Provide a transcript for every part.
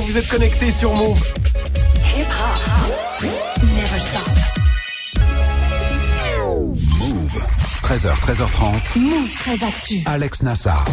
vous êtes connectés sur Move. 13h, 13h30. Move 13 Actu. Alex Nassar.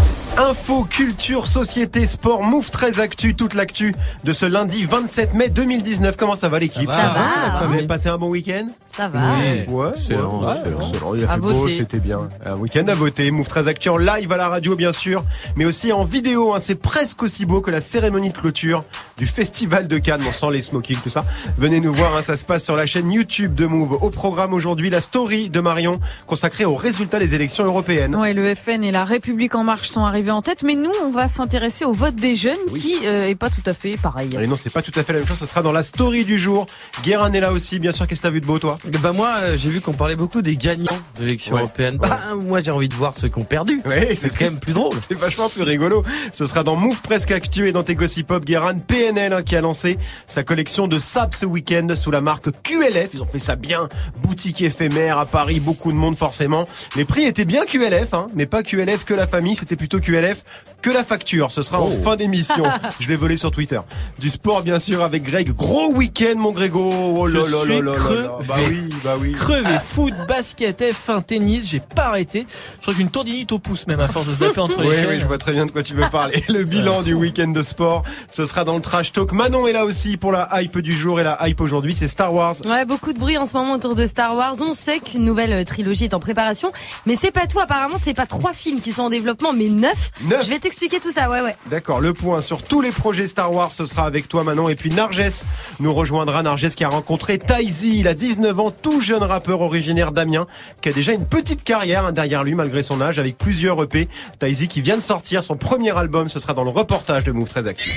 Info, culture, société, sport, Move 13 Actu, toute l'actu de ce lundi 27 mai 2019. Comment ça va l'équipe Ça va. Vous avez passé un bon week-end Ça va. Ouais, Excellent, ouais, excellent. excellent. Il a À fait beau, c'était bien. Un week-end à voter. Move 13 Actu en live à la radio, bien sûr, mais aussi en vidéo. hein. C'est presque aussi beau que la cérémonie de clôture du Festival de Cannes. On sent les smokings, tout ça. Venez nous voir, hein, ça se passe sur la chaîne YouTube de Move. Au programme aujourd'hui, la story de Marion consacrée aux résultats des élections européennes. Ouais, le FN et la République en marche sont arrivés en tête, mais nous, on va s'intéresser au vote des jeunes, qui euh, est pas tout à fait pareil. Et non, c'est pas tout à fait la même chose. Ce sera dans la story du jour. Guérin est là aussi, bien sûr. Qu'est-ce que t'as vu de beau, toi? Bah moi, euh, j'ai vu qu'on parlait beaucoup des gagnants de l'élection Ouais. européenne. Bah moi, j'ai envie de voir ceux qui ont perdu. Ouais, c'est quand même plus drôle. C'est vachement plus rigolo. Ce sera dans Move Presque Actu et dans tes Gossip Pop Guérin PNL hein, qui a lancé sa collection de sapes ce week-end sous la marque QLF. Ils ont fait ça bien. Boutique éphémère à Paris, beaucoup de monde forcément. Les prix étaient bien QLF, hein, mais pas QLF que la famille, c'était plutôt QLF que la facture. Ce sera en fin d'émission. Je l'ai volé sur Twitter. Du sport bien sûr avec Greg. Gros week-end mon Grégo. Oh là là là là. Bah oui, bah oui. Crevé, foot, basket, F1, tennis, j'ai pas arrêté. Je crois qu'une tendinite au pouce même à force de se zapper entre les Oui, chaînes. oui, je vois très bien de quoi tu veux parler. Le bilan du week-end de sport, ce sera dans le trash talk. Manon est là aussi pour la hype du jour et la hype aujourd'hui, c'est Star Wars. Ouais, beaucoup de bruit en ce moment autour de Star Wars. On sait qu'une nouvelle trilogie est en préparation, mais c'est pas tout. Apparemment, c'est pas trois films qui sont en développement, mais neuf. Neuf. Je vais t'expliquer tout ça. Ouais, ouais. D'accord, le point sur tous les projets Star Wars, ce sera avec toi Manon. Et puis Narges nous rejoindra. Narges qui a rencontré Taizi, il a 19 ans, tout jeune rappeur originaire d'Amiens, qui a déjà une petite carrière hein, derrière lui malgré son âge, avec plusieurs EP. Taizi qui vient de sortir son premier album, ce sera dans le reportage de Move 13 Actu.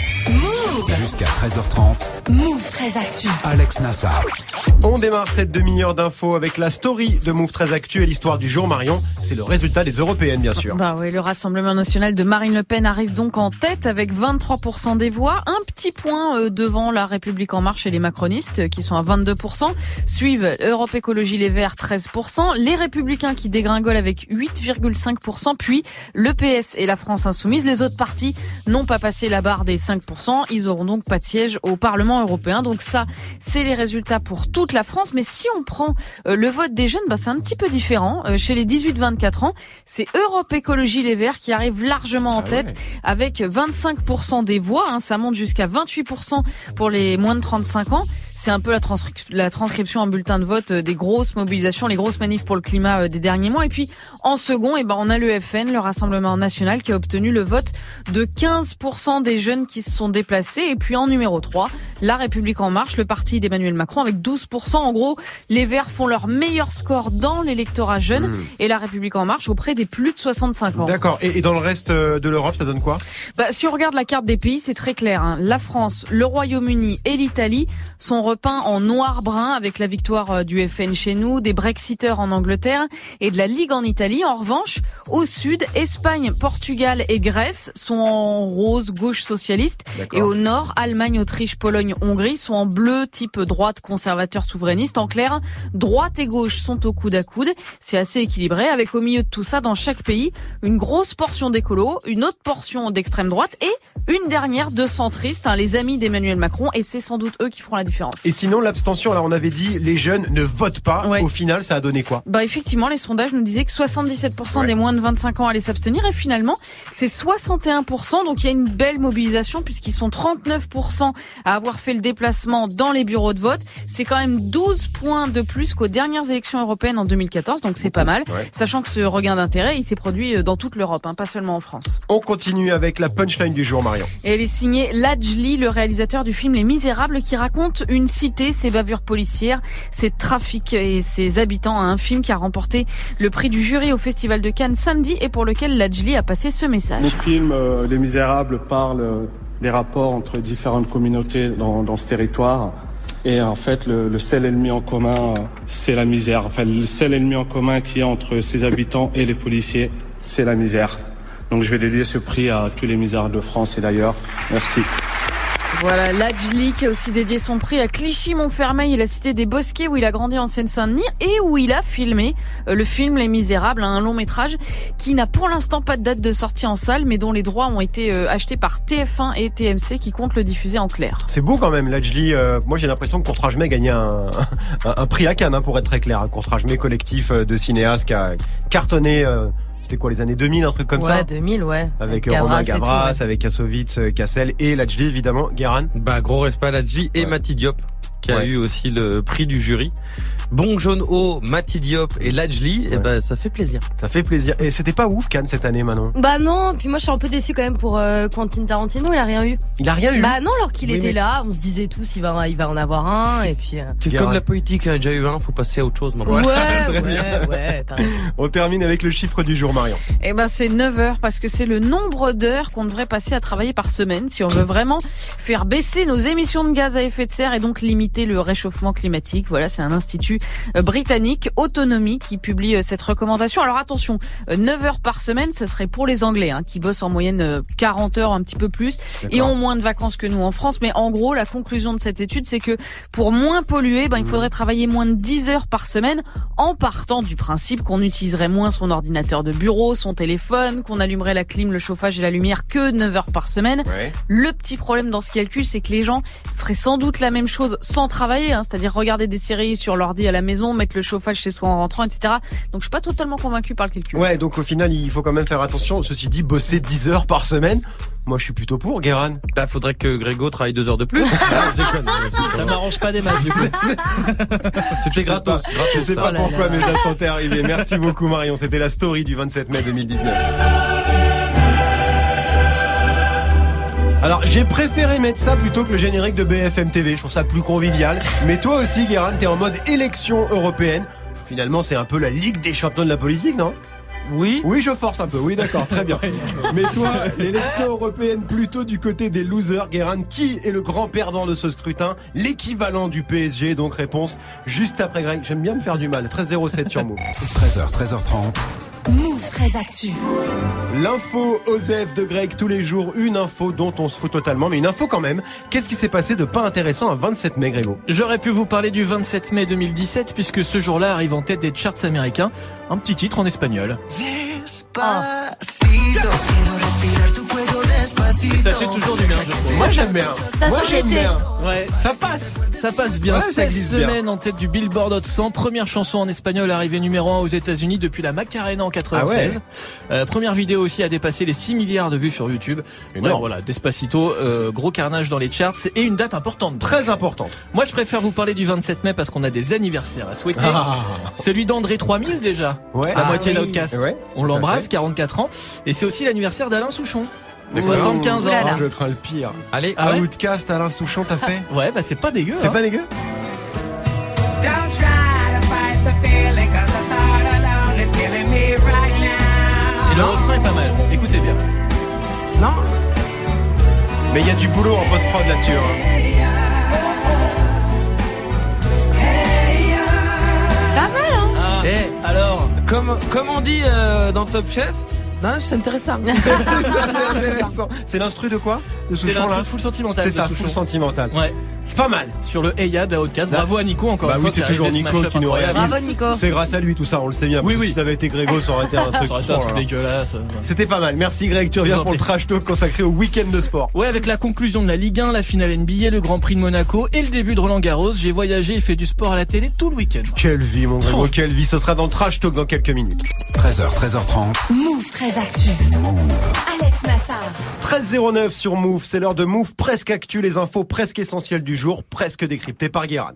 Jusqu'à 13h30. Move 13 Actu. Alex Nassar. On démarre cette demi-heure d'infos avec la story de Move 13 Actu et l'histoire du jour Marion. C'est le résultat des européennes bien sûr. Bah oui, le Rassemblement national de Marine Le Pen arrive donc en tête avec 23% des voix, un petit point euh, devant la République en marche et les macronistes qui sont à 22%. Suivent Europe Écologie Les Verts 13%, les Républicains qui dégringolent avec 8,5%, puis le PS et la France Insoumise. Les autres partis n'ont pas passé la barre des 5%. Ils auront donc pas de siège au Parlement européen. Donc ça, c'est les résultats pour toute la France. Mais si on prend euh, le vote des jeunes, bah, c'est un petit peu différent. Euh, chez les 18-24 ans, c'est Europe Écologie Les Verts qui arrive largement en tête avec 25% des voix. hein. ça monte jusqu'à 28% pour les moins de 35 ans. C'est un peu la transcription en bulletin de vote euh, des grosses mobilisations, les grosses manifs pour le climat euh, des derniers mois. Et puis en second, eh ben, on a le FN, le Rassemblement national, qui a obtenu le vote de 15% des jeunes qui se sont déplacés. Et puis en numéro 3, la République en marche, le parti d'Emmanuel Macron avec 12%. En gros, les Verts font leur meilleur score dans l'électorat jeune et la République en marche auprès des plus de 65 ans. D'accord. Et, et dans le reste euh, de l'Europe, ça donne quoi? Bah, si on regarde la carte des pays, c'est très clair. hein. La France, le Royaume-Uni et l'Italie sont repeints en noir-brun avec la victoire euh, du FN chez nous, des Brexiteurs en Angleterre et de la Ligue en Italie. En revanche, au sud, Espagne, Portugal et Grèce sont en rose gauche socialiste et au nord, Allemagne, Autriche, Pologne, Hongrie sont en bleu type droite conservateur souverainiste. En clair, droite et gauche sont au coude à coude. C'est assez équilibré avec au milieu de tout ça, dans chaque pays, une grosse portion d'écolo, une autre portion d'extrême droite et une dernière de centristes, hein, les amis d'Emmanuel Macron. Et c'est sans doute eux qui feront la différence. Et sinon, l'abstention, alors on avait dit les jeunes ne votent pas. Ouais. Au final, ça a donné quoi? Bah effectivement, les sondages nous disaient que 77% Ouais. des moins de 25 ans allaient s'abstenir et finalement, c'est 61%. Donc il y a une belle mobilisation puisqu'ils sont 39% à avoir fait le déplacement dans les bureaux de vote. C'est quand même 12 points de plus qu'aux dernières élections européennes en 2014, donc c'est pas mal. Ouais. Sachant que ce regain d'intérêt, il s'est produit euh, dans toute l'Europe, hein, pas seulement en France. On continue avec la punchline du jour, Marion. Et elle est signée Lajli, le réalisateur du film Les Misérables, qui raconte une cité, ses bavures policières, ses trafics et ses habitants. Un film qui a remporté le prix du jury au Festival de Cannes samedi et pour lequel Lajli a passé ce message. Le film euh, Les Misérables parle des rapports entre différentes communautés dans, dans ce territoire. Et en fait, le, le seul ennemi en commun, c'est la misère. Enfin, le seul ennemi en commun qu'il y a entre ses habitants et les policiers, c'est la misère. Donc je vais dédier ce prix à tous les misérables de France et d'ailleurs. Merci. Voilà, Lajli qui a aussi dédié son prix à Clichy-Montfermeil la cité des Bosquets où il a grandi en Seine-Saint-Denis et où il a filmé euh, le film Les Misérables, un long métrage qui n'a pour l'instant pas de date de sortie en salle mais dont les droits ont été euh, achetés par TF1 et TMC qui comptent le diffuser en clair. C'est beau quand même, Lajli. Euh, moi, j'ai l'impression que Courtrage May gagnait un, un, prix à Cannes, hein, pour être très clair. Courtrage May collectif de cinéastes qui a cartonné. C'était quoi les années 2000, un truc comme ouais, ça 2000, ouais. Avec Gavras Romain tout, Gavras, ouais. avec Kassovitz, euh, Cassel et Lajli évidemment. Guéran. Bah gros respect à Ladji et Ouais. Mati Diop qui a Ouais. eu aussi le prix du jury. Bon Jaune Ho, Mati Diop et Lajli, et Ouais. ben ça fait plaisir. Ça fait plaisir. Et c'était pas ouf Cannes cette année, Manon? Bah non, puis moi je suis un peu déçu quand même pour euh, Quentin Tarantino, il a rien eu. Il a rien eu? Bah non, alors qu'il Oui, était mais- là, on se disait tous il va, il va en avoir un, et puis... euh, C'est comme la politique, il y en a déjà eu un, faut passer à autre chose maintenant. Ouais, très ouais, bien. On termine avec le chiffre du jour, Marion. Eh ben c'est 9 heures parce que c'est le nombre d'heures qu'on devrait passer à travailler par semaine si on veut vraiment faire baisser nos émissions de gaz à effet de serre et donc limiter le réchauffement climatique. Voilà, c'est un institut euh, britannique Autonomie qui publie euh, cette recommandation. Alors attention, euh, 9 heures par semaine, ce serait pour les Anglais hein, qui bossent en moyenne euh, 40 heures un petit peu plus et ont moins de vacances que nous en France. Mais en gros, la conclusion de cette étude, c'est que pour moins polluer, ben, il faudrait travailler moins de 10 heures par semaine en partant du principe qu'on utiliserait moins son ordinateur de bureau, son téléphone, qu'on allumerait la clim, le chauffage et la lumière que 9 heures par semaine. Ouais. Le petit problème dans ce calcul, c'est que les gens feraient sans doute la même chose sans travailler, hein, c'est-à-dire regarder des séries sur l'ordi à la maison, mettre le chauffage chez soi en rentrant, etc. Donc je suis pas totalement convaincu par le calcul. Ouais, donc au final, il faut quand même faire attention. Ceci dit, bosser 10 heures par semaine. Moi, je suis plutôt pour, Guéran. Bah faudrait que Grégo travaille deux heures de plus. Ah. Ça m'arrange pas des masses du coup. C'était Je sais gratos. pas- gratos, Je sais pas pourquoi, là. mais je la sentais arriver. Merci beaucoup, Marion. C'était la story du 27 mai 2019. Alors, j'ai préféré mettre ça plutôt que le générique de BFM TV. Je trouve ça plus convivial. Mais toi aussi, Guéran, t'es en mode élection européenne. Finalement, c'est un peu la ligue des champions de la politique, non? Oui. Oui, je force un peu. Oui, d'accord, très bien. Mais toi, l'élection européenne plutôt du côté des losers, Guérin, qui est le grand perdant de ce scrutin? L'équivalent du PSG, donc réponse juste après Greg. J'aime bien me faire du mal. 13-07 sur Move. 13h, 13h30. Move très actu. L'info Osef de Greg tous les jours, une info dont on se fout totalement, mais une info quand même. Qu'est-ce qui s'est passé de pas intéressant à 27 mai, Grégo? J'aurais pu vous parler du 27 mai 2017 puisque ce jour-là arrive en tête des charts américains un petit titre en espagnol. Et ça fait toujours du bien, je trouve. Moi j'aime bien. Ça Moi sent j'aime l'été. bien. Ouais, Ça passe. ça passe bien. Ouais, ça 16 glisse bien. semaines en tête du Billboard Hot 100. Première chanson en espagnol arrivée numéro 1 aux États-Unis depuis la Macarena en 96. Euh, première vidéo aussi a dépassé les 6 milliards de vues sur YouTube. Ouais, voilà, Despacito, euh, gros carnage dans les charts et une date importante. Très importante. Moi, je préfère vous parler du 27 mai parce qu'on a des anniversaires à souhaiter. Ah. Celui d'André 3000 déjà, Ouais. la moitié oui. d'Outcast. Ouais, On à l'embrasse, fait. 44 ans. Et c'est aussi l'anniversaire d'Alain Souchon. D'accord. 75 ans. Oulala. Oh, je crains le pire. Allez. Ah ouais Outcast, Alain Souchon, t'as fait Ouais, bah c'est pas dégueu. C'est hein. pas dégueu Et le refrain est pas mal. Écoutez bien. Non. Mais il y a du boulot en post-prod là-dessus. hein. C'est pas mal, hein Ah, Eh. alors, Comme, comme on dit euh, dans Top Chef, non, c'est intéressant. C'est c'est ça, c'est intéressant. C'est l'instru de quoi? De c'est l'instru full sentimental. C'est ça, Souchon. full sentimental. Ouais, C'est pas mal. sur le Heya d'Outcast. Bravo à Nico encore Bah une oui, fois. c'est toujours Nico qui nous réalise. Bravo Nico. C'est grâce à lui tout ça, on le sait bien. Oui, oui. Si ça avait été Grégo, ça aurait été un truc. Ça aurait été un truc là. dégueulasse. C'était pas mal. Merci Greg, tu reviens pour le trash talk consacré au week-end de sport. Ouais, avec la conclusion de la Ligue 1, la finale NBA, le Grand Prix de Monaco et le début de Roland Garros, j'ai voyagé et fait du sport à la télé tout le week-end. Quelle vie, mon Grégo, quelle vie. Ce sera dans le trash talk dans quelques minutes. 13h, 13h30. Move très actu. Alex Nassar. 13.09 sur Move, c'est l'heure de Move presque actu, les infos presque essentielles du jour, presque décryptées par Guéran.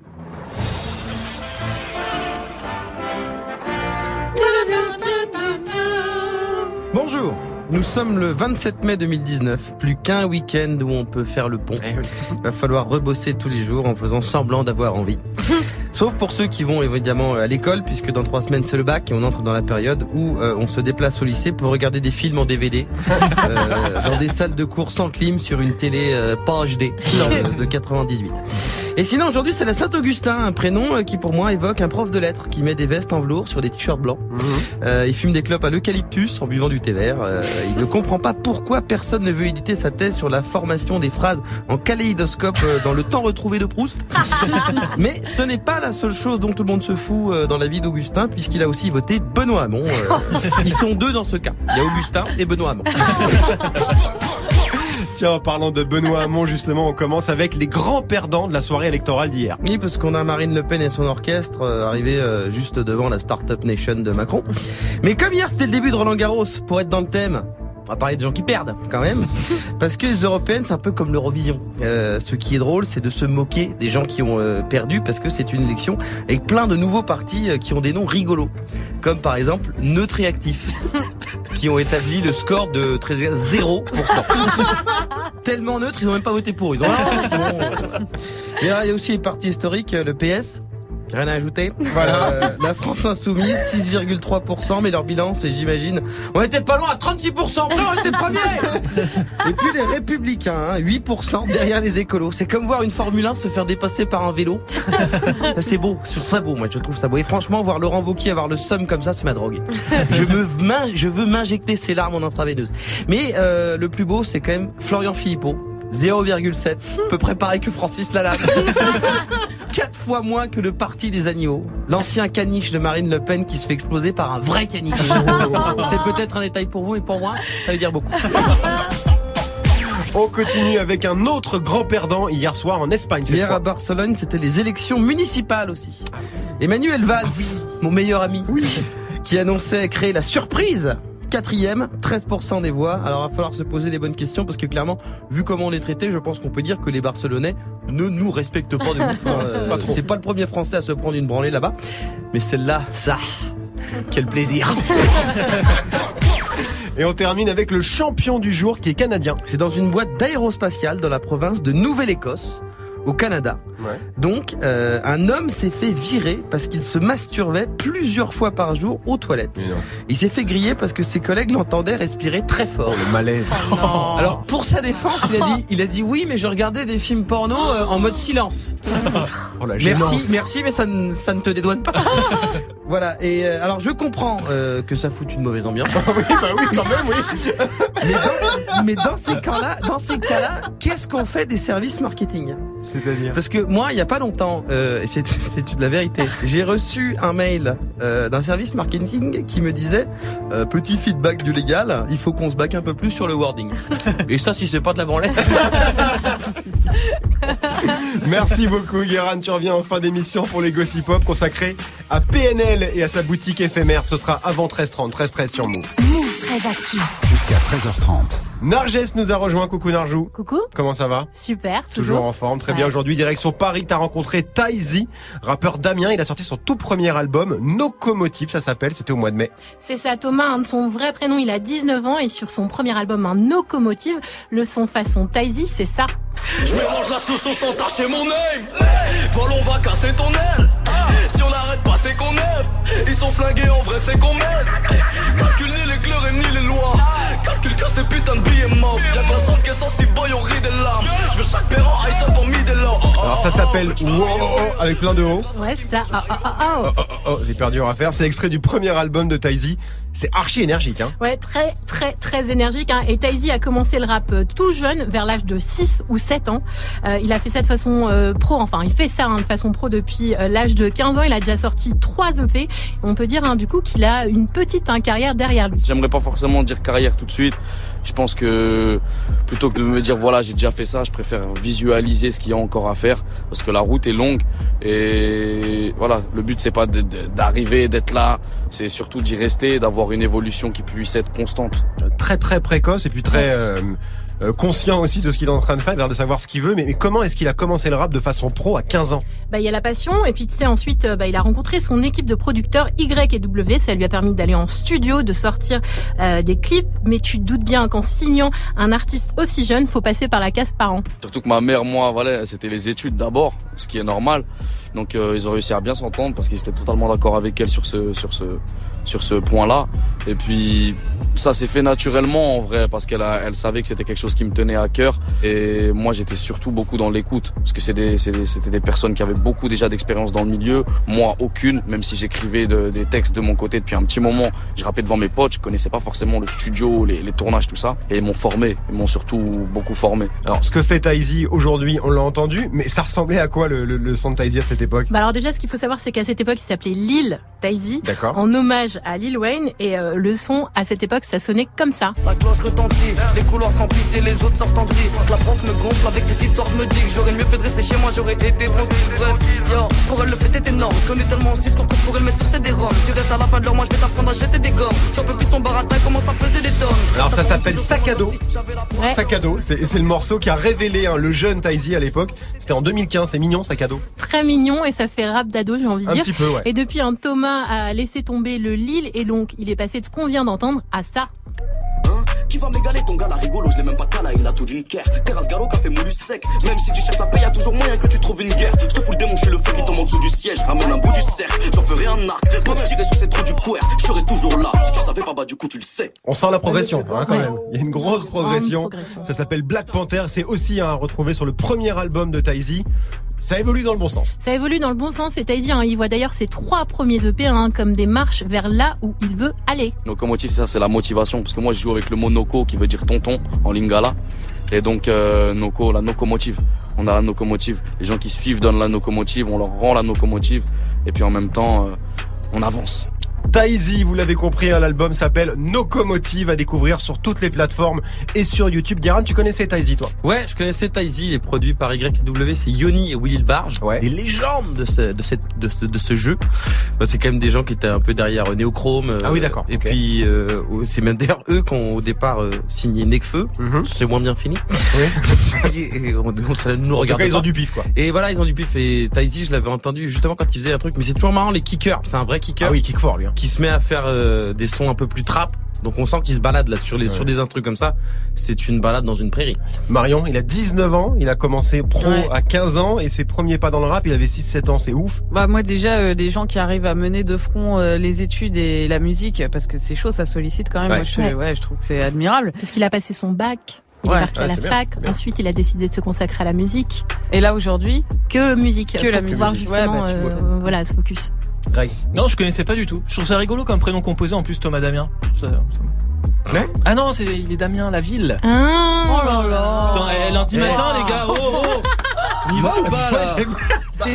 Bonjour. Nous sommes le 27 mai 2019. Plus qu'un week-end où on peut faire le pont. Il va falloir rebosser tous les jours en faisant semblant d'avoir envie. Sauf pour ceux qui vont évidemment à l'école, puisque dans trois semaines c'est le bac et on entre dans la période où euh, on se déplace au lycée pour regarder des films en DVD euh, dans des salles de cours sans clim sur une télé euh, pas HD euh, de 98. Et sinon, aujourd'hui, c'est la Saint-Augustin, un prénom euh, qui pour moi évoque un prof de lettres qui met des vestes en velours sur des t-shirts blancs. Euh, il fume des clopes à l'eucalyptus en buvant du thé vert. Euh, il ne comprend pas pourquoi personne ne veut éditer sa thèse sur la formation des phrases en kaléidoscope dans le temps retrouvé de Proust. Mais ce n'est pas la seule chose dont tout le monde se fout dans la vie d'Augustin, puisqu'il a aussi voté Benoît Hamon. Euh, ils sont deux dans ce cas. Il y a Augustin et Benoît Hamon. Tiens, en parlant de Benoît Hamon, justement, on commence avec les grands perdants de la soirée électorale d'hier. Oui, parce qu'on a Marine Le Pen et son orchestre euh, arrivés euh, juste devant la Startup Nation de Macron. Mais comme hier c'était le début de Roland Garros, pour être dans le thème, on va parler de gens qui perdent quand même, parce que les européennes c'est un peu comme l'Eurovision. Euh, ce qui est drôle, c'est de se moquer des gens qui ont euh, perdu, parce que c'est une élection avec plein de nouveaux partis euh, qui ont des noms rigolos, comme par exemple Neutre et Actif, qui ont établi le score de 13 0%. Tellement neutre, ils ont même pas voté pour. Ils ont. Il y a aussi les partis historiques, euh, le PS. Rien à ajouter. Voilà. Euh, la France insoumise, 6,3%, mais leur bilan, c'est, j'imagine, on était pas loin à 36%, mais on était premiers Et puis les républicains, hein, 8% derrière les écolos. C'est comme voir une Formule 1 se faire dépasser par un vélo. Ça, c'est beau. Sur ça beau, moi, je trouve ça beau. Et franchement, voir Laurent Wauquiez avoir le somme comme ça, c'est ma drogue. Je me, je veux m'injecter ses larmes en intraveineuse. Mais, euh, le plus beau, c'est quand même Florian Philippot. 0,7, peu préparé que Francis Lalanne. Quatre fois moins que le parti des animaux. L'ancien caniche de Marine Le Pen qui se fait exploser par un vrai caniche. C'est peut-être un détail pour vous, mais pour moi, ça veut dire beaucoup. On continue avec un autre grand perdant hier soir en Espagne. cette Hier fois. à Barcelone, c'était les élections municipales aussi. Emmanuel Valls, mon meilleur ami, qui annonçait créer la surprise. Quatrième, 13% des voix. Alors, il va falloir se poser les bonnes questions parce que clairement, vu comment on est traité, je pense qu'on peut dire que les Barcelonais ne nous respectent pas de ouf. Euh. C'est pas le premier Français à se prendre une branlée là-bas. Mais celle-là, ça, quel plaisir. Et on termine avec le champion du jour qui est canadien. C'est dans une boîte d'aérospatiale dans la province de Nouvelle-Écosse, au Canada. Ouais. Donc, euh, un homme s'est fait virer parce qu'il se masturbait plusieurs fois par jour aux toilettes. Il s'est fait griller parce que ses collègues l'entendaient respirer très fort. Le malaise. Alors, pour sa défense, il a dit, il a dit oui, mais je regardais des films porno euh, en mode silence. Oh la. Merci, merci, mais ça ne, ça ne te dédouane pas. voilà. Et euh, alors, je comprends euh, que ça fout une mauvaise ambiance. oui, bah oui, quand même, oui. Mais dans, mais dans ces cas-là, dans ces cas-là, qu'est-ce qu'on fait des services marketing? C'est-à-dire. Parce que moi, il y a pas longtemps, euh, et c'est c'est de la vérité, j'ai reçu un mail euh, d'un service marketing qui me disait euh, petit feedback du légal, il faut qu'on se back un peu plus sur le wording. Et ça, si c'est pas de la branlette. Merci beaucoup, Guérin. Tu reviens en fin d'émission pour les Gossip Pop consacrés à PNL et à sa boutique éphémère. Ce sera avant 13h30, 13h13 sur Move. Très. Jusqu'à 13h30. Narges nous a rejoint. Coucou Narjou. Coucou. Comment ça va? Super. Toujours en forme, très bien. Aujourd'hui, direction Paris, t'as rencontré Taizi, rappeur d'Amiens. Il a sorti son tout premier album, Nocomotive, ça s'appelle. C'était au mois de mai. C'est ça, Thomas, un de son vrai prénom, il a 19 ans et sur son premier album, un Locomotive, le son façon Taizy, c'est ça. Je mélange la sauce sans tâcher mon name Vol on va casser ton aile Si on n'arrête pas c'est qu'on aime Ils sont flingués en vrai c'est qu'on m'aide Calcule ni les lois. Calcule que ces putains de billets morts. Y'a sonde qui est sensible boy on rit des larmes. Je veux chaque perron high Alors ça s'appelle oh, Wow oh, oh, avec plein de hauts. Ouais, c'est ça. Oh, oh, oh, oh. Oh, oh, oh, j'ai perdu en affaire. C'est extrait du premier album de Taizi. C'est archi énergique, hein. Ouais, très, très, très énergique. Hein. Et Taizy a commencé le rap euh, tout jeune, vers l'âge de 6 ou 7 ans. Euh, il a fait ça de façon euh, pro, enfin, il fait ça hein, de façon pro depuis euh, l'âge de 15 ans. Il a déjà sorti 3 EP. On peut dire, hein, du coup, qu'il a une petite hein, carrière derrière lui. J'aimerais pas forcément dire carrière tout de suite. Je pense que plutôt que de me dire voilà j'ai déjà fait ça, je préfère visualiser ce qu'il y a encore à faire parce que la route est longue et voilà le but c'est pas d'arriver d'être là, c'est surtout d'y rester, d'avoir une évolution qui puisse être constante. Très très précoce et puis très euh, euh, conscient aussi de ce qu'il est en train de faire, il a l'air de savoir ce qu'il veut. Mais, mais comment est-ce qu'il a commencé le rap de façon pro à 15 ans Bah, il y a la passion et puis tu sais ensuite euh, bah, il a rencontré son équipe de producteurs Y et W, ça lui a permis d'aller en studio, de sortir euh, des clips, mais tu te doutes bien qu'en signant un artiste aussi jeune, faut passer par la case parents. Surtout que ma mère, moi, voilà, c'était les études d'abord, ce qui est normal. Donc euh, ils ont réussi à bien s'entendre parce qu'ils étaient totalement d'accord avec elle sur ce sur ce sur ce point-là. Et puis ça s'est fait naturellement en vrai parce qu'elle a elle savait que c'était quelque chose qui me tenait à cœur. Et moi, j'étais surtout beaucoup dans l'écoute, parce que des- des- c'était des, personnes qui avaient beaucoup déjà d'expérience dans le milieu. Moi, aucune, même si j'écrivais de- des textes de mon côté depuis un petit moment. Je rappais devant mes potes, je connaissais pas forcément le studio, les, les tournages, tout ça. Et ils m'ont formé, ils m'ont surtout beaucoup formé. Alors, ce que fait Taizy aujourd'hui, on l'a entendu, mais ça ressemblait à quoi le, le, le son de Taizy à cette époque? Bah alors déjà, ce qu'il faut savoir, c'est qu'à cette époque, il s'appelait Lil Daisy, D'accord. en hommage à Lil Wayne. Et euh, le son, à cette époque, ça sonnait comme ça. La cloche retentit, les couloirs s'emplissent et les autres sortent en tir. La prof me gonfle avec ses histoires, me dit que j'aurais mieux fait de rester chez moi, j'aurais été tranquille. Bref, yo, pour elle le fait est énorme. Je connais tellement ce discours que je pourrais le mettre sur ses roms. Tu restes à la fin de l'heure, moi je vais t'apprendre à jeter des gommes. J'en peux plus son baratin, commence à peser les tomes. Alors ça s'appelle Sac à dos. Sac à dos, c'est le morceau qui a révélé hein, le jeune Taizy à l'époque. C'était en 2015, c'est mignon Sac à dos. Très mignon et ça fait rap d'ado, j'ai envie de Un dire. petit peu, ouais. Et depuis, un Thomas a laissé tomber le Lil et donc il est passé de ce qu'on vient d'entendre à ça. Qui va m'égaler ton gars, la rigolo, je l'ai même pas calé, il a tout d'une care. Terrasse galop, café moulu sec. Même si tu cherches la paix, y a toujours moyen que tu trouves une guerre. Je te fous le démon, je suis le feu qui tombe en dessous du siège. Ramène un bout du cercle, j'en ferai un arc. Pour tirer sur ces trous du couer, je serai toujours là. Si tu savais pas, bah du coup tu le sais. On sent la progression hein, quand Ouais. même. Il y a une grosse progression. progression. Ça s'appelle Black Panther. C'est aussi à retrouver sur le premier album de Taizy. Ça évolue dans le bon sens. Ça évolue dans le bon sens et Taizy, hein, il voit d'ailleurs ses trois premiers EP hein, comme des marches vers là où il veut aller. Locomotive, ça c'est la motivation. Parce que moi je joue avec le mot Noko qui veut dire tonton en lingala. Et donc euh, Noko, la locomotive. On a la locomotive. Les gens qui suivent donnent la locomotive, on leur rend la locomotive. Et puis en même temps, euh, on avance. Taizy, vous l'avez compris, hein, l'album s'appelle Nocomotive à découvrir sur toutes les plateformes et sur YouTube. Guérin, tu connaissais Taizy toi? Ouais, je connaissais Taizy, il est produit par YW, c'est Yoni et Willy le Barge, Ouais. des légendes de ce, de cette, de ce, de ce jeu. Bah, c'est quand même des gens qui étaient un peu derrière euh, Neochrome. euh, Ah oui, d'accord, Et puis, euh, c'est même d'ailleurs eux qui ont au départ euh, signé Necfeu. Mhm. C'est moins bien fini. Et on, on- ça nous En tout regarde cas, ils ont du pif quoi. Et voilà, ils ont du pif. Et Taizy, je l'avais entendu justement quand il faisait un truc. Mais c'est toujours marrant, les kickers. C'est un vrai kicker Ah oui, kick fort lui. hein. Qui se met à faire euh, des sons un peu plus trap. Donc on sent qu'il se balade là sur les Ouais. sur des instruments comme ça. C'est une balade dans une prairie. Marion, il a 19 ans, il a commencé pro Ouais. à 15 ans et ses premiers pas dans le rap, il avait 6-7 ans, c'est ouf. Bah moi déjà euh, des gens qui arrivent à mener de front euh, les études et la musique parce que c'est chaud, ça sollicite quand même. Ouais. Moi, je, Ouais. ouais, je trouve que c'est admirable. Parce qu'il a passé son bac, il Ouais. est parti Ouais, à la fac, bien. ensuite il a décidé de se consacrer à la musique. Et là aujourd'hui, Que musique. Que la pouvoir musique. Ouais, justement bah, tu euh, voilà, se focus. Greg. Non, je connaissais pas du tout. Je trouve ça rigolo comme prénom composé en plus Thomas Damien. Ça- ça- Ouais. Ah non, c'est il est Damien la ville. Ah, Oh là là. Putain, eh, lundi Eh. matin les gars. Oh oh. On y va ou pas Moi, là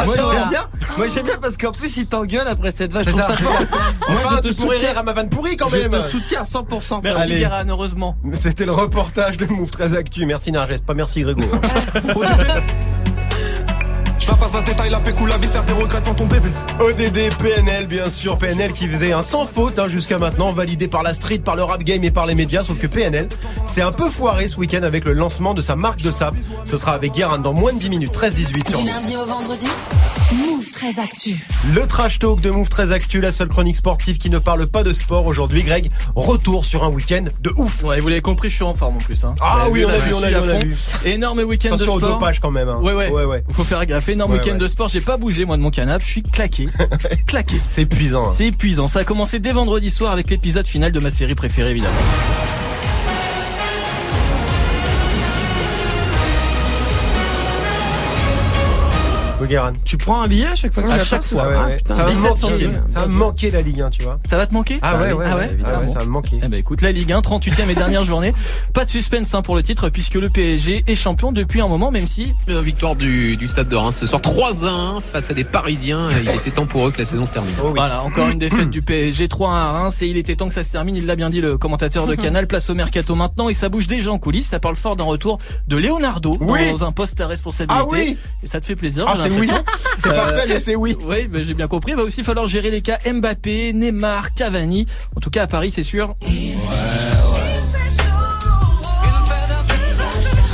Moi j'aime bien. Moi j'aime bien parce qu'en plus il t'engueule après cette vache. Je trouve ça. ça fort. Moi Enfin, je te soutiens. à ma vanne pourrie quand Je même. te soutiens à 100%. frère. Merci. Guérin, heureusement. C'était le reportage de Move très Actu. Merci Narges, pas merci Grégo. Je la passe la détail, la pécou, la viscère, des regrets devant ton bébé. ODD, PNL, bien sûr, PNL qui faisait un sans faute hein, jusqu'à maintenant, validé par la street, par le rap game et par les médias, sauf que PNL c'est un peu foiré ce week-end avec le lancement de sa marque de sap. Ce sera avec Guérin dans moins de 10 minutes, 13-18 sur Du lundi au vendredi, Move très actu. Le trash talk de Move très Actu, la seule chronique sportive qui ne parle pas de sport aujourd'hui. Greg, retour sur un week-end de ouf. Ouais, vous l'avez compris, je suis en forme en plus. Hein. Ah oui, on a vu, on a vu, on a vu. Énorme week-end de sport. dopage quand même. hein. Ouais, ouais. ouais, ouais. Faut faire gaffe. Énorme Ouais, week-end ouais. de sport. J'ai pas bougé moi de mon canapé. Je suis claqué, claqué. C'est épuisant. hein. C'est épuisant. Ça a commencé dès vendredi soir avec l'épisode final de ma série préférée évidemment. Guérin. Tu prends un billet à chaque fois que À tu la chaque fois, ouais, Ah, ouais. putain, Ça va me 17 manquer, centimes. ça va me manquer la Ligue 1, tu vois. Ça va te manquer Ah ouais, ouais, ah ouais, ouais, ah ouais, évidemment. ça va me manquer. Eh ben écoute, la Ligue 1, 38e et dernière journée. Pas de suspense hein, pour le titre puisque le PSG est champion depuis un moment, même si victoire du, du stade de Reims ce soir 3 à 1 face à des Parisiens. Il était temps pour eux que la saison se termine. Oh oui. Voilà, encore une défaite du PSG 3 à 1 et il était temps que ça se termine, il l'a bien dit le commentateur de Canal, place au mercato maintenant et ça bouge déjà en coulisses, ça parle fort d'un retour de Leonardo Oui. dans un poste à responsabilité. Ah oui Et ça te fait plaisir, Ah, oui. C'est Euh, parfait, mais c'est oui. Oui, j'ai bien compris. Il va aussi falloir gérer les cas Mbappé, Neymar, Cavani. En tout cas, à Paris, c'est sûr.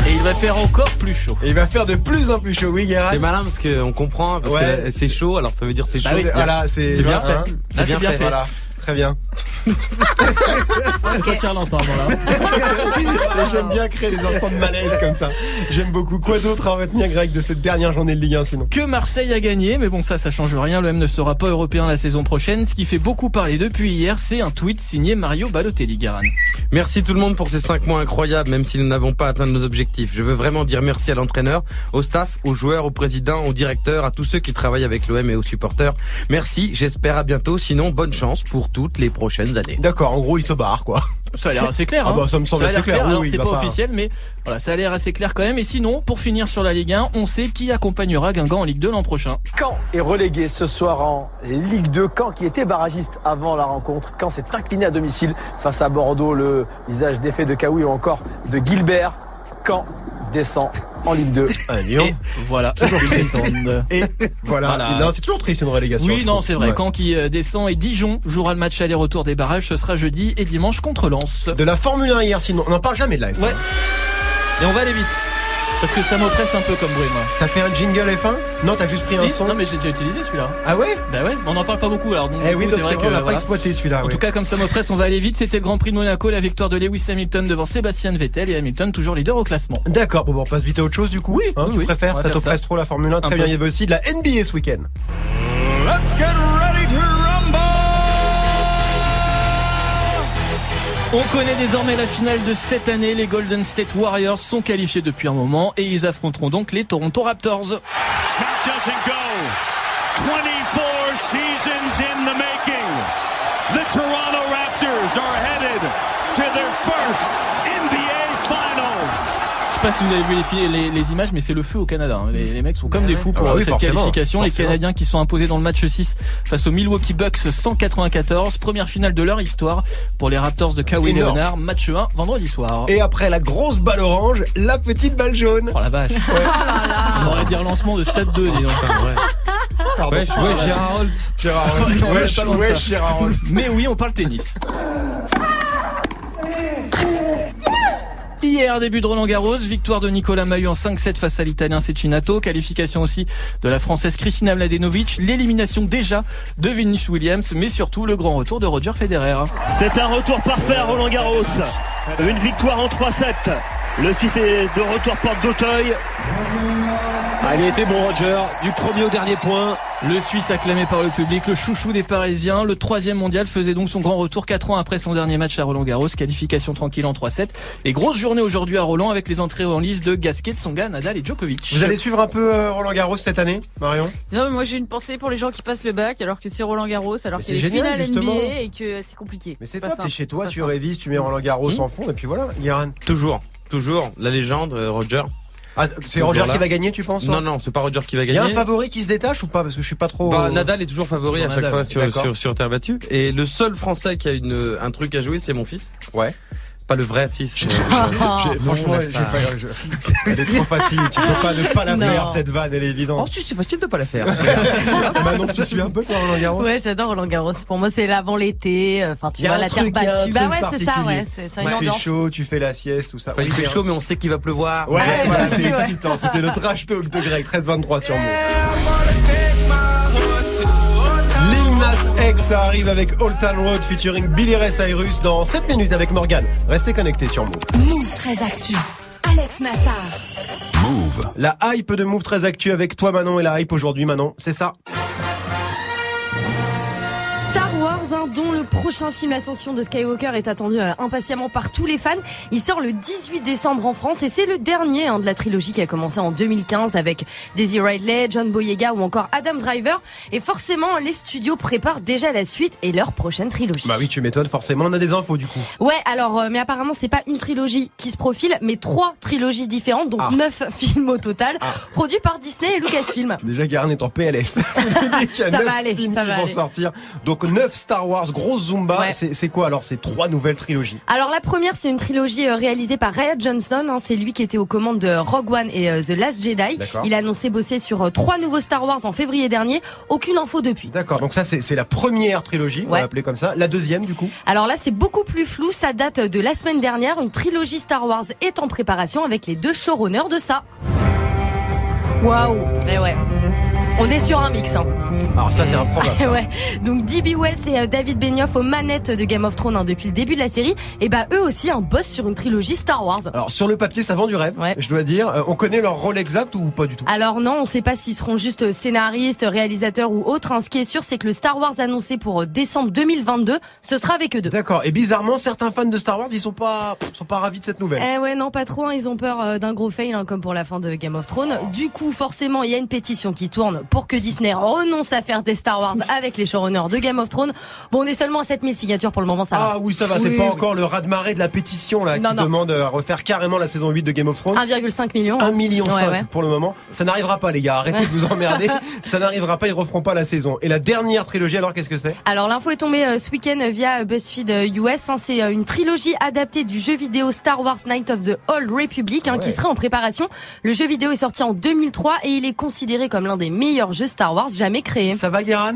Et il va faire encore plus chaud. Et il va faire de plus en plus chaud, oui, Guérin. C'est malin parce qu'on comprend, parce Ouais. que c'est chaud, alors ça veut dire c'est chaud. Ah, c'est- voilà, c'est C'est bien hein, fait. C'est bien c'est bien fait. fait. Voilà, très bien. Toi qui relance normalement là. J'aime bien créer des instants de malaise comme ça. J'aime beaucoup. Quoi d'autre à retenir, Greg, de cette dernière journée de Ligue 1 sinon? Que Marseille a gagné, mais bon ça, ça change rien. L'OM ne sera pas européen la saison prochaine. Ce qui fait beaucoup parler depuis hier, c'est un tweet signé Mario Balotelli, Garan. Merci tout le monde pour ces 5 mois incroyables, même si nous n'avons pas atteint nos objectifs. Je veux vraiment dire merci à l'entraîneur, au staff, aux joueurs, au président, au directeur, à tous ceux qui travaillent avec l'OM et aux supporters. Merci, j'espère à bientôt. Sinon, bonne chance pour toutes les prochaines années. D'accord, en gros, il se barre, quoi. Ça a l'air assez clair. Ah hein. bah, ça me semble assez l'air clair, oui, Alors oui, c'est pas, va pas- officiel, mais voilà, ça a l'air assez clair quand même. Et sinon, pour finir sur la Ligue 1, on sait qui accompagnera Guingamp en Ligue 2 l'an prochain. Caen est relégué ce soir en Ligue 2. Caen qui était barragiste avant la rencontre. Caen s'est incliné à domicile face à Bordeaux. Le visage défait de Kaoui ou encore de Gilbert. Caen descend en Ligue 2. Et voilà, Toujours ils triste. descendent. Et voilà. C'est toujours triste une relégation. Oui, non, c'est vrai. Ouais. Caen qui euh, descend et Dijon jouera le match aller-retour des barrages. Ce sera jeudi et dimanche contre Lens. De la Formule 1 hier, sinon. On n'en parle jamais de la F1. Ouais. Et on va aller vite. Parce que ça m'oppresse un peu comme bruit, moi. T'as fait un jingle F1 Non, t'as juste pris un son. Non, mais j'ai déjà utilisé celui-là. Ah ouais Bah ouais, on n'en parle pas beaucoup alors. Donc, Eh oui, c'est vrai vrai, que on n'a pas voilà. exploité celui-là. En oui. tout cas, comme ça me presse, on va aller vite. C'était le Grand Prix de Monaco, la victoire de Lewis Hamilton devant Sébastien Vettel et Hamilton toujours leader au classement. D'accord, bon, on passe vite à autre chose du coup. Oui, Hein, oui, tu oui. préfères Ça t'oppresse trop la Formule 1 Très Un bien, peu. il y avait aussi de la NBA ce week-end. Let's get ready to On connaît désormais la finale de cette année. Les Golden State Warriors sont qualifiés depuis un moment et ils affronteront donc les Toronto Raptors. Shot doesn't go. 24 seasons in the making. The Toronto Raptors are headed to their first NBA Finals. Je sais pas si vous avez vu les, fi- les, les images, mais c'est le feu au Canada. hein. Les, les mecs sont comme des fous Ah pour bah oui, cette forcément, qualification. Les. Canadiens qui sont imposés dans le match 6 face aux Milwaukee Bucks 194. Première finale de leur histoire pour les Raptors de Kawhi. Leonard. Match 1 vendredi soir. Et après la grosse balle orange, la petite balle jaune. Oh la vache. On aurait dit un lancement de stade 2, dis donc. Pardon. Wesh, wesh, Gérard Holtz. Gérard est Wesh, wesh. Gérard Rolls. Mais oui, on parle tennis. Hier, début de Roland Garros, victoire de Nicolas Mahut en 5-7 face à l'Italien Cecchinato, qualification aussi de la Française Kristina Mladenovic, l'élimination déjà de Venus Williams, mais surtout le grand retour de Roger Federer. C'est un retour parfait à Roland Garros. Une victoire en 3-7. Le Suisse est de retour porte d'Auteuil. Ah, il a été bon Roger, du premier au dernier point. Le Suisse acclamé par le public, le chouchou des Parisiens, le troisième mondial faisait donc son grand retour 4 ans après son dernier match à Roland Garros, qualification tranquille en 3-7. Et grosse journée aujourd'hui à Roland avec les entrées en lice de Gasquet, Tsonga, Nadal et Djokovic. Vous allez suivre un peu euh, Roland Garros cette année, Marion? Non, mais moi j'ai une pensée pour les gens qui passent le bac alors que c'est Roland Garros, alors qu'il y a justement. NBA et que c'est compliqué. Mais c'est top, t'es chez toi, tu simple. révises, tu mets Roland Garros en fond, et puis voilà, Guérin. Toujours, toujours. La légende, euh, Roger. Ah, c'est Roger là. qui va gagner, tu penses Non, non, c'est pas Roger qui va Il y a gagner. un favori qui se détache ou pas Parce que je suis pas trop. Bah, Nadal est toujours favori Toujours à chaque Nadal, fois sur, d'accord. sur, sur terre battue. Et le seul Français qui a une, un truc à jouer, c'est mon fils. Ouais. Pas le vrai fils. J'ai- Franchement, j'ai je- elle est trop facile. Tu peux pas ne pas la Non. faire cette vanne, elle est Oh évidente. si, c'est facile de pas la faire. Manon, tu suis un peu toi Roland Garros Ouais, j'adore Roland Garros. Pour moi, c'est l'avant l'été. euh, Enfin, tu Il vois la terre il battue. Bah ouais, c'est ça, ouais. C'est c'est une Il fait ambiance. chaud, tu fais la sieste, tout ça. Enfin, il fait chaud, mais on sait qu'il va pleuvoir. Ouais, c'est excitant. C'était le trash talk de Greg, 13-23 sur Move. Nas X arrive avec Old Town Road featuring Billy Ray Cyrus dans 7 minutes avec Morgan. Restez connectés sur Move. Move très actu. Alex Nassar. Move. La hype de Move très actu avec toi Manon et la hype aujourd'hui Manon, c'est ça 2020, dont le prochain film Ascension de Skywalker est attendu euh, impatiemment par tous les fans. Il sort le 18 décembre en France et c'est le dernier hein, de la trilogie qui a commencé en 2015 avec Daisy Ridley, John Boyega ou encore Adam Driver. Et forcément, les studios préparent déjà la suite et leur prochaine trilogie. Bah oui, tu m'étonnes, forcément, on a des infos du coup. Ouais, alors, euh, mais apparemment, c'est pas une trilogie qui se profile, mais trois trilogies différentes, donc ah. neuf films au total, ah. produits par Disney et Lucasfilm. Déjà, garnet en PLS. ça va aller, ça va aller. Donc, neuf Star Wars grosse Zumba. Ouais. C'est c'est quoi alors C'est trois nouvelles trilogies. Alors la première, c'est une trilogie euh, réalisée par Ryan Johnson. hein. c'est lui qui était aux commandes de Rogue One et euh, The Last Jedi. D'accord. Il a annoncé bosser sur euh, trois nouveaux Star Wars en février dernier. Aucune info depuis. D'accord, donc ça c'est c'est la première trilogie, on va l'appeler comme ça. La deuxième du coup Alors là, c'est beaucoup plus flou. Ça date de la semaine dernière. Une trilogie Star Wars est en préparation avec les deux showrunners de ça. Waouh Et ouais. On est sur un mix. Hein. Alors ça, c'est improbable. ça. ouais. Donc D.B. West et euh, David Benioff aux manettes de Game of Thrones hein, depuis le début de la série. Et bah eux aussi un boss sur une trilogie Star Wars. Alors sur le papier, ça vend du rêve, je dois dire. Euh, on connaît leur rôle exact ou pas du tout? Alors non, on sait pas s'ils seront juste scénaristes, réalisateurs ou autres. hein. Ce qui est sûr, c'est que le Star Wars annoncé pour euh, décembre 2022, ce sera avec eux deux. D'accord. Et bizarrement, certains fans de Star Wars, ils sont pas, sont pas ravis de cette nouvelle. Eh ouais, non, pas trop. hein. Ils ont peur euh, d'un gros fail, hein, comme pour la fin de Game of Thrones. Du coup, forcément, il y a une pétition qui tourne pour que Disney renonce à faire des Star Wars avec les showrunners de Game of Thrones. Bon, on est seulement à 7000 signatures pour le moment, ça va. Ah oui, ça va. C'est pas encore le raz-de-marée de la pétition là Non, qui non. demande euh, à refaire carrément la saison 8 de Game of Thrones. 1,5 million. 1 million Ouais, 5 ouais. pour le moment. Ça n'arrivera pas les gars, arrêtez de vous emmerder. ça n'arrivera pas, ils referont pas la saison. Et la dernière trilogie alors qu'est-ce que c'est? Alors l'info est tombée euh, ce week-end via euh, BuzzFeed euh, US. hein. C'est euh, une trilogie adaptée du jeu vidéo Star Wars Night of the Old Republic hein, qui Ouais. sera en préparation. Le jeu vidéo est sorti en 2003 et il est considéré comme l'un des meilleurs jeux Star Wars jamais créés. Ça va Guéran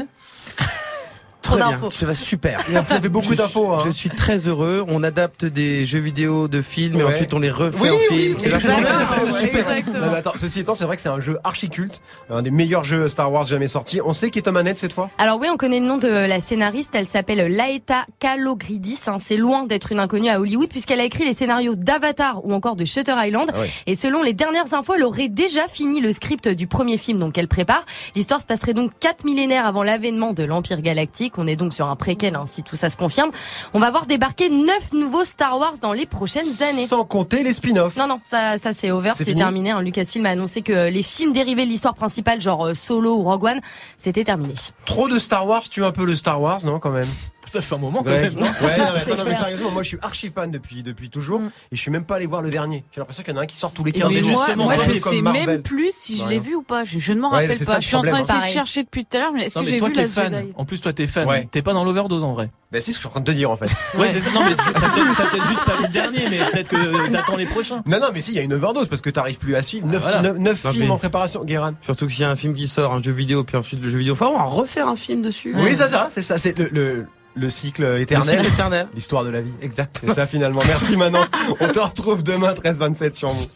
Trop Très bien, d'infos. ça va super. Il fait beaucoup Je d'infos, suis- hein. Je suis très heureux. On adapte des jeux vidéo de films et ensuite on les refait Oui, en oui, film. C'est super. Non, attends, ceci étant, c'est vrai que c'est un jeu archi culte, un des meilleurs jeux Star Wars jamais sortis. On sait qui est Tom Annette cette fois? Alors oui, on connaît le nom de la scénariste. Elle s'appelle Laeta Kalogridis. hein. C'est loin d'être une inconnue à Hollywood puisqu'elle a écrit les scénarios d'Avatar ou encore de Shutter Island. Ah. Et selon les dernières infos, elle aurait déjà fini le script du premier film donc qu'elle prépare. L'histoire se passerait donc quatre millénaires avant l'avènement de l'Empire Galactique. On est donc sur un préquel hein, si tout ça se confirme. On va voir débarquer neuf nouveaux Star Wars dans les prochaines années. Sans compter les spin-offs. Non, non, ça, ça c'est over, C'est terminé. hein. Lucasfilm a annoncé que les films dérivés de l'histoire principale, genre euh, Solo ou Rogue One, c'était terminé. Trop de Star Wars, tu un peu le Star Wars, non quand même? Ça fait un moment quand Ouais, même, non ouais, non, mais, attends, non, mais sérieusement, moi je suis archi fan depuis depuis toujours Mm. et je suis même pas allé voir le dernier. J'ai l'impression qu'il y en a un qui sort tous les Et 15 mais jours. moi, justement, moi, je sais Marvel. même plus si je l'ai vu ou pas. Je, je ne m'en Ouais, rappelle c'est pas. ça, Je suis en le train de chercher depuis tout à l'heure, mais est-ce que j'ai vu t'es la fan. En plus toi t'es fan. Ouais. T'es pas dans l'overdose en vrai. Bah c'est ce que je suis en train de te dire en fait. Ouais, c'est ça. Non mais t'as peut-être t'as peut-être juste pas vu le dernier, mais peut-être que t'attends les prochains. Non non mais si il y a une overdose parce que t'arrives plus à suivre. Neuf, Voilà. neuf- neuf Non, films mais- en préparation, Guéran. Surtout que s'il y a un film qui sort, un jeu vidéo, puis ensuite le jeu vidéo. Enfin, on va refaire un film dessus. Oui ça ça, c'est ça, c'est le, le le cycle Le éternel. cycle éternel. L'histoire de la vie. Exact. C'est ça finalement. Merci Manon. On te retrouve demain 13-27 sur Move.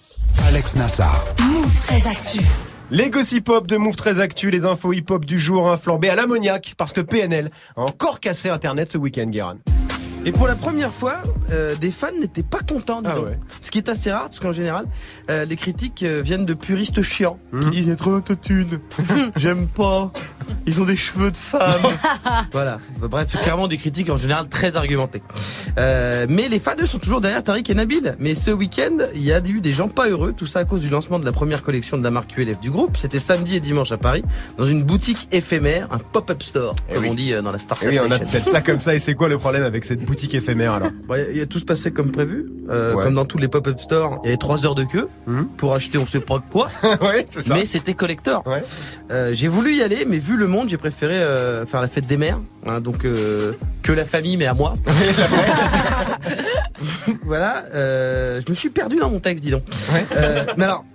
Alex Nassar. Move très actu. Les gossip hop de Move très actu, les infos hip hop du jour hein, flambées à l'ammoniaque parce que PNL a encore cassé internet ce week-end, Guéran. Et pour la première fois, euh, des fans n'étaient pas contents. Ah ouais. Ce qui est assez rare, parce qu'en général, euh, les critiques euh, viennent de puristes chiants qui Mhm. disent il y a trop d'autotune, j'aime pas, ils ont des cheveux de femme. voilà. Bref, c'est clairement des critiques en général très argumentées. Euh, mais les fans eux, sont toujours derrière Tariq et Nabil. Mais ce week-end, il y a eu des gens pas heureux, tout ça à cause du lancement de la première collection de la marque QLF du groupe. C'était samedi et dimanche à Paris, dans une boutique éphémère, un pop-up store, Eh comme oui. on dit dans la Startup Et oui, on appelle ça comme ça. Et c'est quoi le problème avec cette boutique éphémère alors il y a tout se passé comme prévu, euh, Ouais. comme dans tous les pop-up stores. Il y avait trois heures de queue Mhm. pour acheter on sait pas quoi, Ouais, c'est ça. mais c'était collector. Ouais. Euh, j'ai voulu y aller, mais vu le monde, j'ai préféré euh, faire la fête des mères, hein, donc que la famille, mais à moi. voilà, je me suis perdu dans mon texte, dis donc. Mais alors.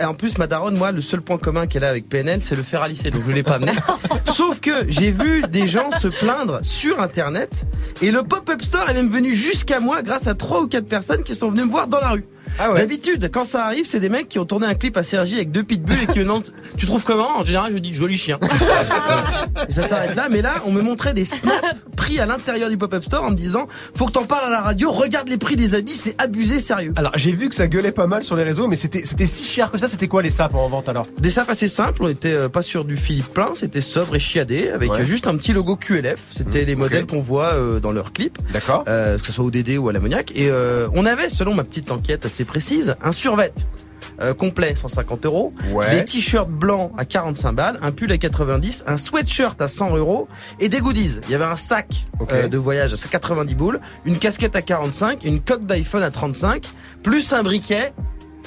Et En plus, ma daronne, moi, le seul point commun qu'elle a avec PNL, c'est le fer à lisser, donc je l'ai pas amené. Sauf que j'ai vu des gens se plaindre sur Internet, et le pop-up store est même venu jusqu'à moi grâce à trois ou quatre personnes qui sont venues me voir dans la rue. Ah ouais. D'habitude, quand ça arrive, c'est des mecs qui ont tourné un clip à Sergi avec deux pitbulls et qui me demandent Tu trouves comment? En général, je dis joli chien. et ça s'arrête là, mais là, on me montrait des snaps pris à l'intérieur du pop-up store en me disant Faut que t'en parles à la radio, regarde les prix des habits, c'est abusé, sérieux. Alors j'ai vu que ça gueulait pas mal sur les réseaux, mais c'était c'était si cher que ça. C'était quoi les sapes en vente alors? Des sapes assez simples, on était euh, pas sur du Philippe plein, c'était sobre et chiadé, avec Ouais. euh, juste un petit logo QLF. C'était Mmh, les modèles qu'on voit euh, dans leurs clips. D'accord. euh, que ce soit au DD ou à l'ammoniac. Et euh, on avait, selon ma petite enquête assez précise, un survêt euh, complet 150 euros, Ouais. des t-shirts blancs à 45 balles, un pull à 90, un sweatshirt à 100 euros et des goodies. Il y avait un sac euh, de voyage à 90 boules, une casquette à 45, une coque d'iPhone à 35, plus un briquet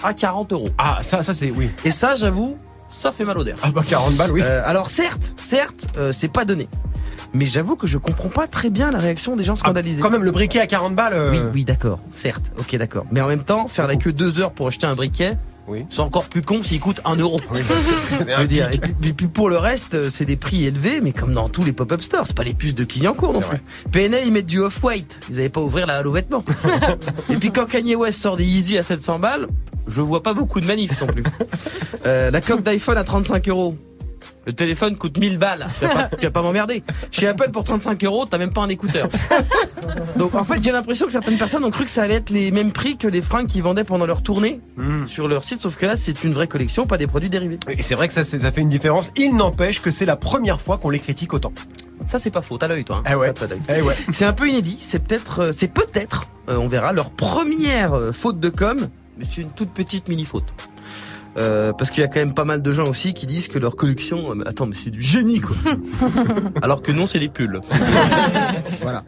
à 40 euros. Ah ça ça c'est oui. Et ça, j'avoue, ça fait mal au derche. Ah bah 40 balles oui. Euh, alors certes, certes, c'est pas donné. Mais j'avoue que je comprends pas très bien la réaction des gens Ah, scandalisés. quand même le briquet à 40 balles. euh, Oui, oui, d'accord, certes, ok, d'accord. Mais en même temps, faire la queue deux heures pour acheter un briquet, Oui. c'est encore plus con s'il coûte un euro. Oui. C'est Je un veux dire, pic. et puis, pour le reste, euh, c'est des prix élevés, mais comme dans tous les pop-up stores, c'est pas les puces de Clignancourt non plus. PNL, ils mettent du off-white, ils avaient pas ouvrir la halle aux vêtements. et puis quand Kanye West sort des Yeezy à 700 balles, je vois pas beaucoup de manifs non plus. Euh, la coque d'iPhone à 35 euros. Le téléphone coûte 1000 balles. Tu vas pas, tu vas pas m'emmerder. Chez Apple, pour 35 euros, t'as même pas un écouteur. Donc en fait, j'ai l'impression que certaines personnes ont cru que ça allait être les mêmes prix que les fringues qu'ils vendaient pendant leur tournée sur leur site, sauf que là, c'est une vraie collection, pas des produits dérivés. Et c'est vrai que ça, fait une différence. Il n'empêche que c'est la première fois qu'on les critique autant. Ça, c'est pas faux. T'as l'œil, toi. hein. Eh ouais. Eh ouais. C'est un peu inédit. C'est peut-être, euh, c'est peut-être, euh, on verra, leur première euh, faute de com, mais c'est une toute petite mini faute. Euh, parce qu'il y a quand même pas mal de gens aussi qui disent que leur collection, euh, mais attends, mais c'est du génie quoi. Alors que non, c'est des pulls. voilà.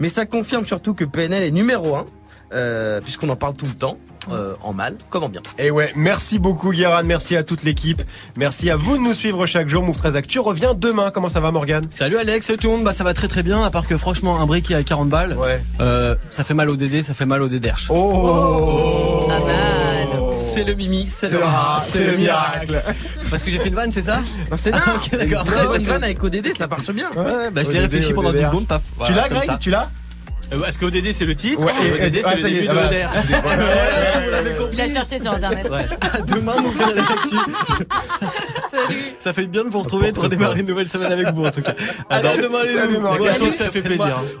Mais ça confirme surtout que PNL est numéro 1, puisqu'on en parle tout le temps, euh, en mal comme en bien. Et ouais, merci beaucoup Guérin, merci à toute l'équipe. Merci à vous de nous suivre chaque jour. Move 13 Actu revient demain. Comment ça va Morgan Salut Alex, salut tout le monde, bah ça va très très bien, à part que franchement un briquet à 40 balles, euh, ça fait mal au DD, ça fait mal au DDRH. Oh C'est le mimi, c'est le, Ah, c'est le miracle. Parce que j'ai fait une vanne, c'est ça Non, c'est Ah, bien. ok, d'accord. Très bonne vanne avec ODD, ça marche bien. Ouais, bah je l'ai réfléchi pendant 10 secondes, paf. Tu l'as Greg. Tu l'as Euh, Est-ce que ODD c'est le titre Ouais, et ODD ah, c'est ça le y est, début ah de l'ODR Vous l'avez compris Il a cherché sur internet. Ouais. À demain, nous faire des actus. Salut. Ça fait bien de vous retrouver, de redémarrer une nouvelle semaine avec vous en tout cas. Allez, à demain les loups. Ça fait plaisir.